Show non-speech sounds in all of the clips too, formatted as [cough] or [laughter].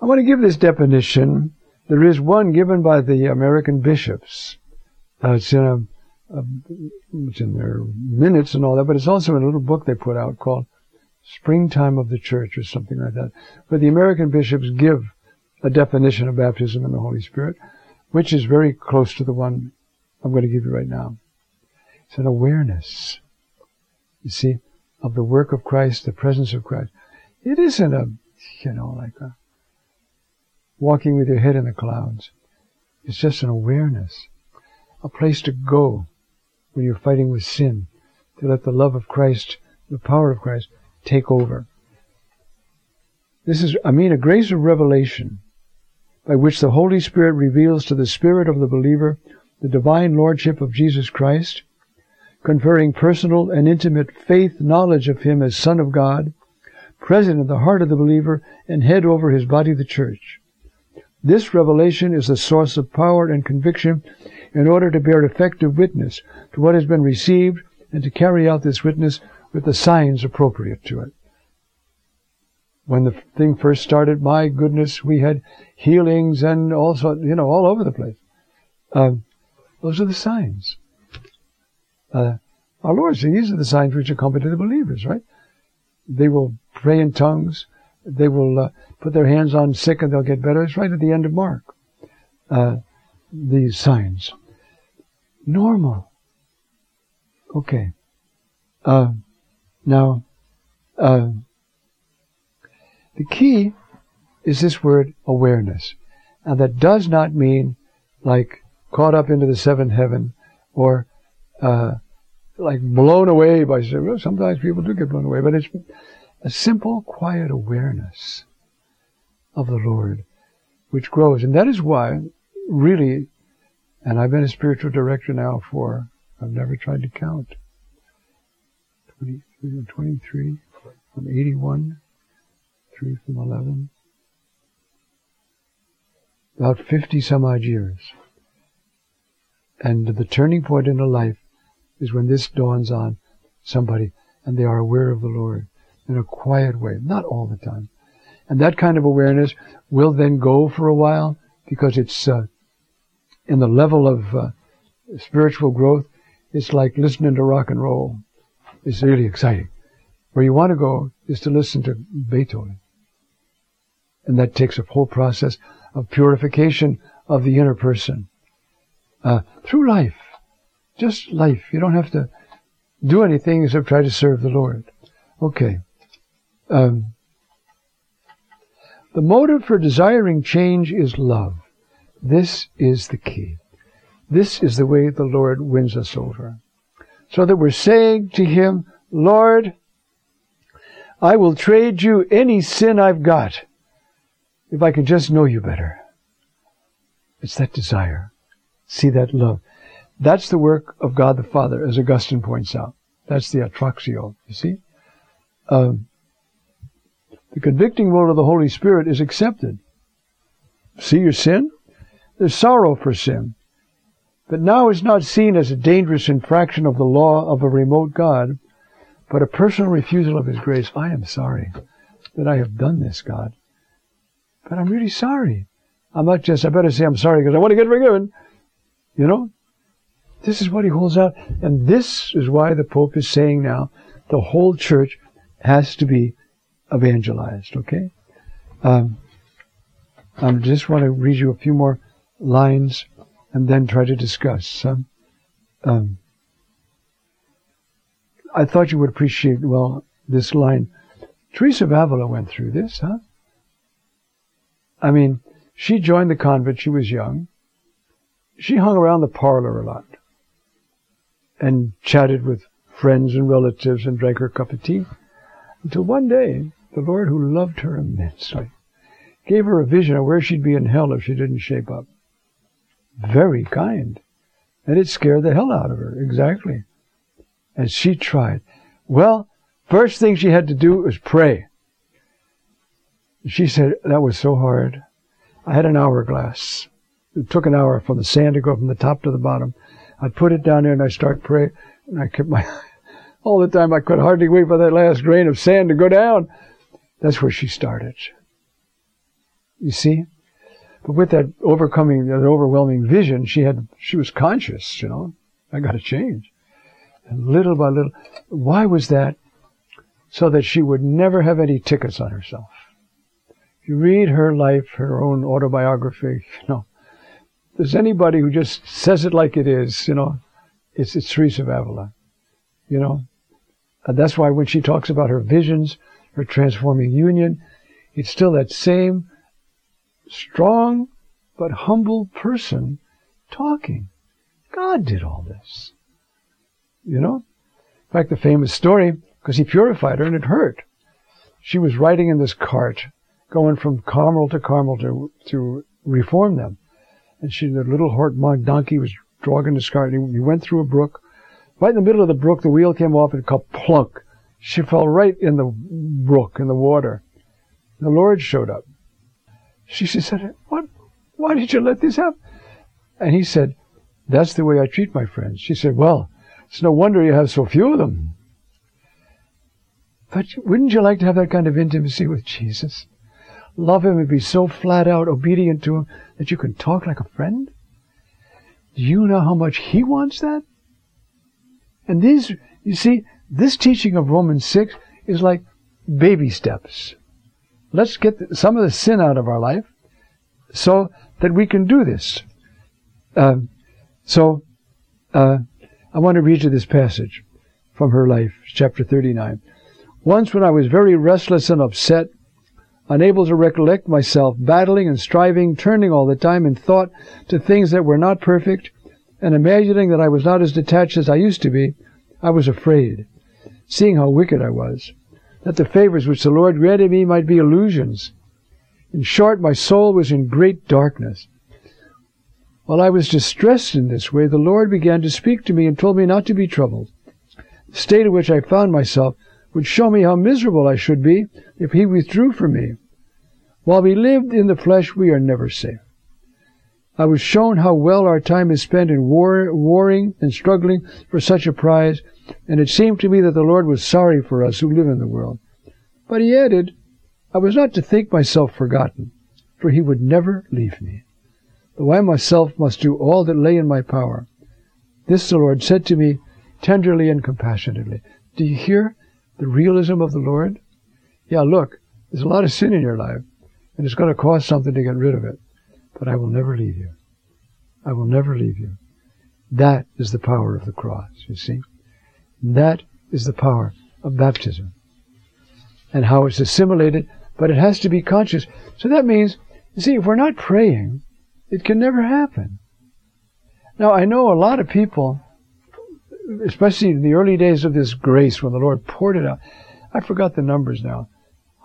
I want to give this definition. There is one given by the American bishops. Uh, it's in a, it's in their minutes and all that, but it's also in a little book they put out called Springtime of the Church or something like that, But the American bishops give a definition of baptism in the Holy Spirit, which is very close to the one I'm going to give you right now. It's an awareness, you see, of the work of Christ, the presence of Christ. It isn't a, you know, like a walking with your head in the clouds. It's just an awareness, a place to go when you're fighting with sin, to let the love of Christ, the power of Christ, take over. This is, I mean, a grace of revelation by which the Holy Spirit reveals to the spirit of the believer the divine lordship of Jesus Christ, conferring personal and intimate faith knowledge of Him as Son of God, present in the heart of the believer and head over his body, the church. This revelation is a source of power and conviction in order to bear effective witness to what has been received and to carry out this witness with the signs appropriate to it. When the thing first started, my goodness, we had healings and also, you know, all over the place. Uh, those are the signs. Uh, our Lord said, these are the signs which accompany the believers, right? They will pray in tongues. They will uh, put their hands on sick and they'll get better. It's right at the end of Mark. Uh, these signs. Normal. Okay. Uh, now, uh, the key is this word awareness. And that does not mean like caught up into the seventh heaven or uh, like blown away by sometimes people do get blown away, but it's a simple, quiet awareness of the Lord which grows. And that is why, really, and I've been a spiritual director now for, I've never tried to count, 23 23 from 81, 3 from 11, about 50 some odd years. And the turning point in a life is when this dawns on somebody and they are aware of the Lord in a quiet way, not all the time. And that kind of awareness will then go for a while because it's uh, in the level of uh, spiritual growth. It's like listening to rock and roll. It's really exciting. Where you want to go is to listen to Beethoven. And that takes a whole process of purification of the inner person uh, through life. Just life. You don't have to do anything except try to serve the Lord. Okay. Um, the motive for desiring change is love. This is the key. This is the way the Lord wins us over. So that we're saying to Him, Lord, I will trade you any sin I've got if I can just know you better. It's that desire. See that love. That's the work of God the Father, as Augustine points out. That's the attractio, you see? Um, the convicting vote of the Holy Spirit is accepted. See your sin? There's sorrow for sin. But now it's not seen as a dangerous infraction of the law of a remote God, but a personal refusal of His grace. I am sorry that I have done this, God. But I'm really sorry. I'm not just, I better say I'm sorry because I want to get forgiven. You know? This is what he holds out. And this is why the Pope is saying now the whole church has to be evangelized, okay? Um, I just want to read you a few more lines and then try to discuss. Um, um, I thought you would appreciate, well, this line. Teresa of Avila went through this, huh? I mean, she joined the convent, she was young. She hung around the parlor a lot and chatted with friends and relatives and drank her cup of tea until one day the Lord, who loved her immensely, gave her a vision of where she'd be in hell if she didn't shape up. Very kind. And it scared the hell out of her, exactly. And she tried. Well, first thing she had to do was pray. She said, that was so hard. I had an hourglass. It took an hour from the sand to go from the top to the bottom. I'd put it down there and I'd start praying. And I kept my, [laughs] all the time I could hardly wait for that last grain of sand to go down. That's where she started. You see? But with that overcoming, that overwhelming vision, she had, she was conscious, you know. I gotta change. And little by little, why was that? So that she would never have any tickets on herself. If you read her life, her own autobiography, you know, there's anybody who just says it like it is, you know, it's, it's Teresa of Avila, you know. And that's why when she talks about her visions, her transforming union, it's still that same strong but humble person talking. God did all this. You know? In fact, the famous story, because he purified her and it hurt. She was riding in this cart, going from Carmel to Carmel to, to reform them. And she, the little horse donkey was dragging this cart. And he went through a brook. Right in the middle of the brook, the wheel came off and cut plunk. She fell right in the brook, in the water. The Lord showed up. She said, what, why did you let this happen? And he said, that's the way I treat my friends. She said, well, it's no wonder you have so few of them. But wouldn't you like to have that kind of intimacy with Jesus? Love him and be so flat out obedient to him that you can talk like a friend? Do you know how much he wants that? And these, you see, this teaching of Romans 6 is like baby steps. Let's get some of the sin out of our life so that we can do this. Uh, so, uh, I want to read you this passage from her life, chapter 39. Once when I was very restless and upset, unable to recollect myself, battling and striving, turning all the time in thought to things that were not perfect, and imagining that I was not as detached as I used to be, I was afraid, seeing how wicked I was, that the favors which the Lord granted me might be illusions. In short, my soul was in great darkness. While I was distressed in this way, the Lord began to speak to me and told me not to be troubled. The state in which I found myself would show me how miserable I should be if He withdrew from me. While we lived in the flesh, we are never safe. I was shown how well our time is spent in war, warring and struggling for such a prize, and it seemed to me that the Lord was sorry for us who live in the world. But he added, I was not to think myself forgotten, for he would never leave me though I myself must do all that lay in my power. This the Lord said to me tenderly and compassionately. Do you hear the realism of the Lord? Yeah, look, there's a lot of sin in your life, and it's going to cost something to get rid of it. But I will never leave you. I will never leave you. That is the power of the cross, you see. That is the power of baptism. And how it's assimilated, but it has to be conscious. So that means, you see, if we're not praying, it can never happen. Now, I know a lot of people, especially in the early days of this grace when the Lord poured it out. I forgot the numbers now.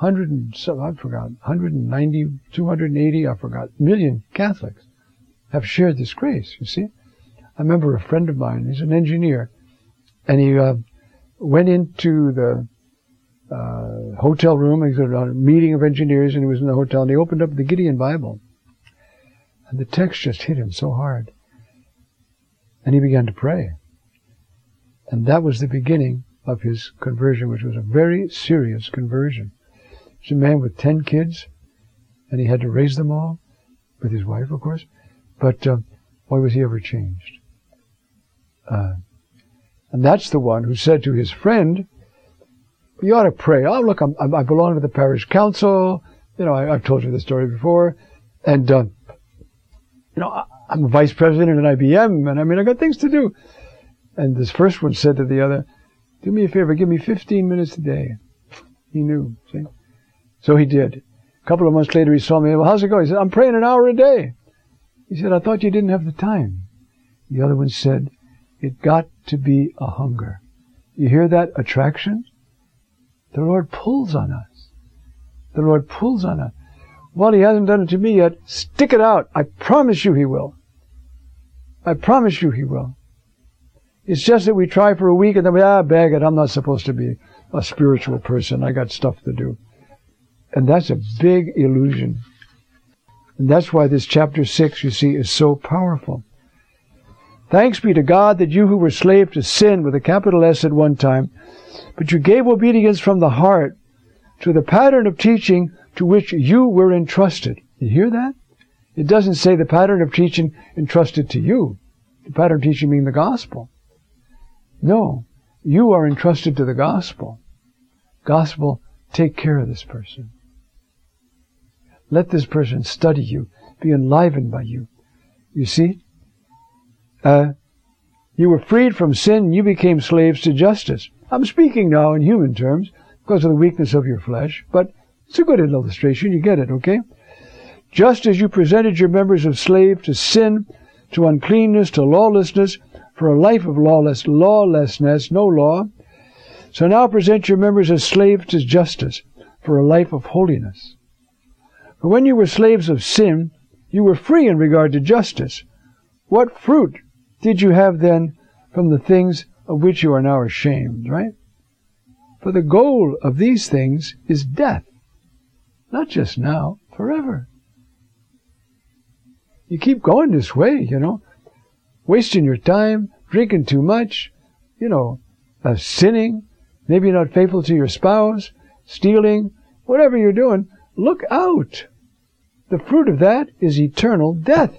100 and some, I forgot, 190, 280, I forgot, million Catholics have shared this grace, you see. I remember a friend of mine, he's an engineer, and he uh, went into the uh, hotel room, he was at a meeting of engineers, and he was in the hotel, and he opened up the Gideon Bible. And the text just hit him so hard. And he began to pray. And that was the beginning of his conversion, which was a very serious conversion. A man with ten kids, and he had to raise them all, with his wife, of course. But uh, boy, was he ever changed. Uh, and that's the one who said to his friend, you ought to pray. Oh, look, I'm, i belong to the parish council. You know, I, have told you the story before. And uh, you know, I'm a vice president at IBM, and I mean, I got things to do. And this first one said to the other, do me a favor, give me 15 minutes a day. He knew, see? So he did. A couple of months later, he saw me. Well, how's it going? He said, I'm praying an hour a day. He said, I thought you didn't have the time. The other one said, it got to be a hunger. You hear that attraction? The Lord pulls on us. The Lord pulls on us. Well, he hasn't done it to me yet. Stick it out. I promise you he will. I promise you he will. It's just that we try for a week and then we, ah, bag it. I'm not supposed to be a spiritual person. I got stuff to do. And that's a big illusion. And that's why this chapter 6, you see, is so powerful. Thanks be to God that you who were slave to sin with a capital S at one time, but you gave obedience from the heart to the pattern of teaching to which you were entrusted. You hear that? It doesn't say the pattern of teaching entrusted to you. The pattern of teaching being the gospel. No, you are entrusted to the gospel. Gospel, take care of this person. Let this person study you, be enlivened by you. You see? Uh, you were freed from sin, you became slaves to justice. I'm speaking now in human terms because of the weakness of your flesh, but it's a good illustration. You get it, okay? Just as you presented your members of slave to sin, to uncleanness, to lawlessness, for a life of lawless, lawlessness, no law, so now present your members as slaves to justice, for a life of holiness. For when you were slaves of sin, you were free in regard to justice. What fruit did you have then from the things of which you are now ashamed, right? For the goal of these things is death. Not just now, forever. You keep going this way, you know, wasting your time, drinking too much, you know, uh, sinning, maybe not faithful to your spouse, stealing, whatever you're doing, look out. The fruit of that is eternal death.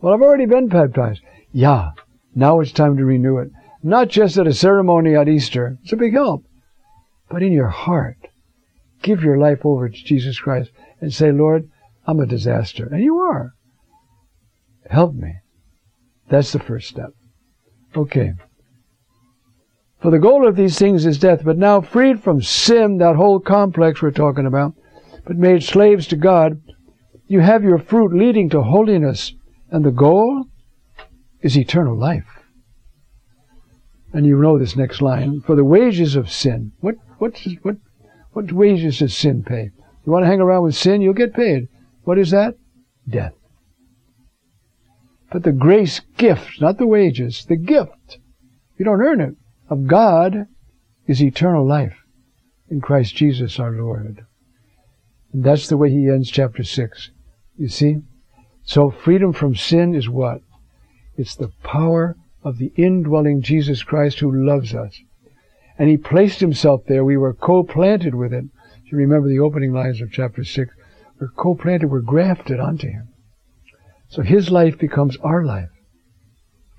Well, I've already been baptized. Yeah, now it's time to renew it. Not just at a ceremony at Easter. It's a big help. But in your heart, give your life over to Jesus Christ and say, Lord, I'm a disaster. And you are. Help me. That's the first step. Okay. For the goal of these things is death, but now freed from sin, that whole complex we're talking about, but made slaves to God, you have your fruit leading to holiness, and the goal is eternal life. And you know this next line. For the wages of sin. What, what, what, what wages does sin pay? You want to hang around with sin, you'll get paid. What is that? Death. But the grace gift, not the wages, the gift, you don't earn it, of God is eternal life in Christ Jesus our Lord. And that's the way he ends chapter 6. You see? So freedom from sin is what? It's the power of the indwelling Jesus Christ who loves us. And he placed himself there. We were co-planted with him. You remember the opening lines of chapter 6. We're co-planted, we're grafted onto him. So his life becomes our life.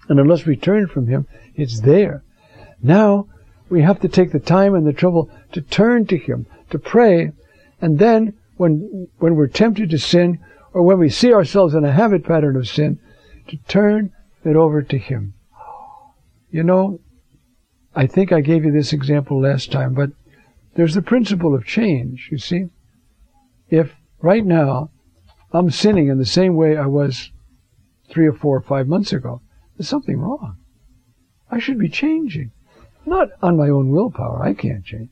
And unless we turn from him, it's there. Now, we have to take the time and the trouble to turn to him, to pray, and then when, when we're tempted to sin, or when we see ourselves in a habit pattern of sin, to turn it over to him. You know, I think I gave you this example last time, but there's the principle of change, you see. If Right now, I'm sinning in the same way I was three or four or five months ago. There's something wrong. I should be changing. Not on my own willpower, I can't change,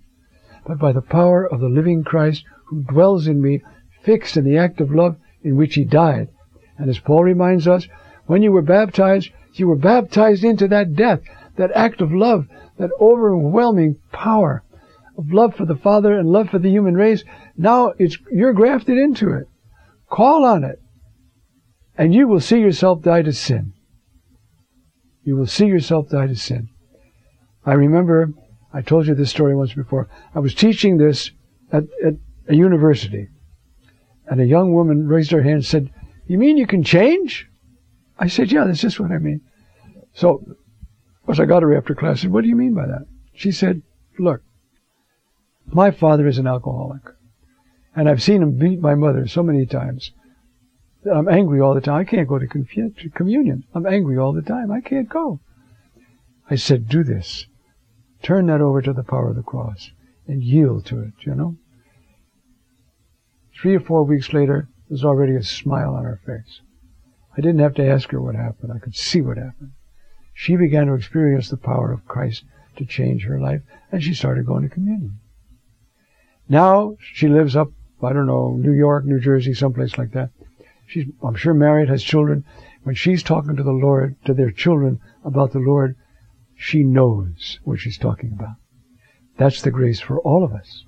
but by the power of the living Christ who dwells in me, fixed in the act of love in which he died. And as Paul reminds us, when you were baptized, you were baptized into that death, that act of love, that overwhelming power of love for the Father and love for the human race, now it's, you're grafted into it. Call on it. And you will see yourself die to sin. You will see yourself die to sin. I remember, I told you this story once before. I was teaching this at, at a university. And a young woman raised her hand and said, You mean you can change? I said, Yeah, that's just what I mean. So, of course, I got her after class, and said, What do you mean by that? She said, Look, my father is an alcoholic. And I've seen him beat my mother so many times. I'm angry all the time. I can't go to, to communion. I'm angry all the time. I can't go. I said, do this. Turn that over to the power of the cross and yield to it, you know? Three or four weeks later, there's already a smile on her face. I didn't have to ask her what happened. I could see what happened. She began to experience the power of Christ to change her life, and she started going to communion. Now she lives up, I don't know, New York, New Jersey, someplace like that. She's, I'm sure, married, has children. When she's talking to the Lord, to their children about the Lord, she knows what she's talking about. That's the grace for all of us.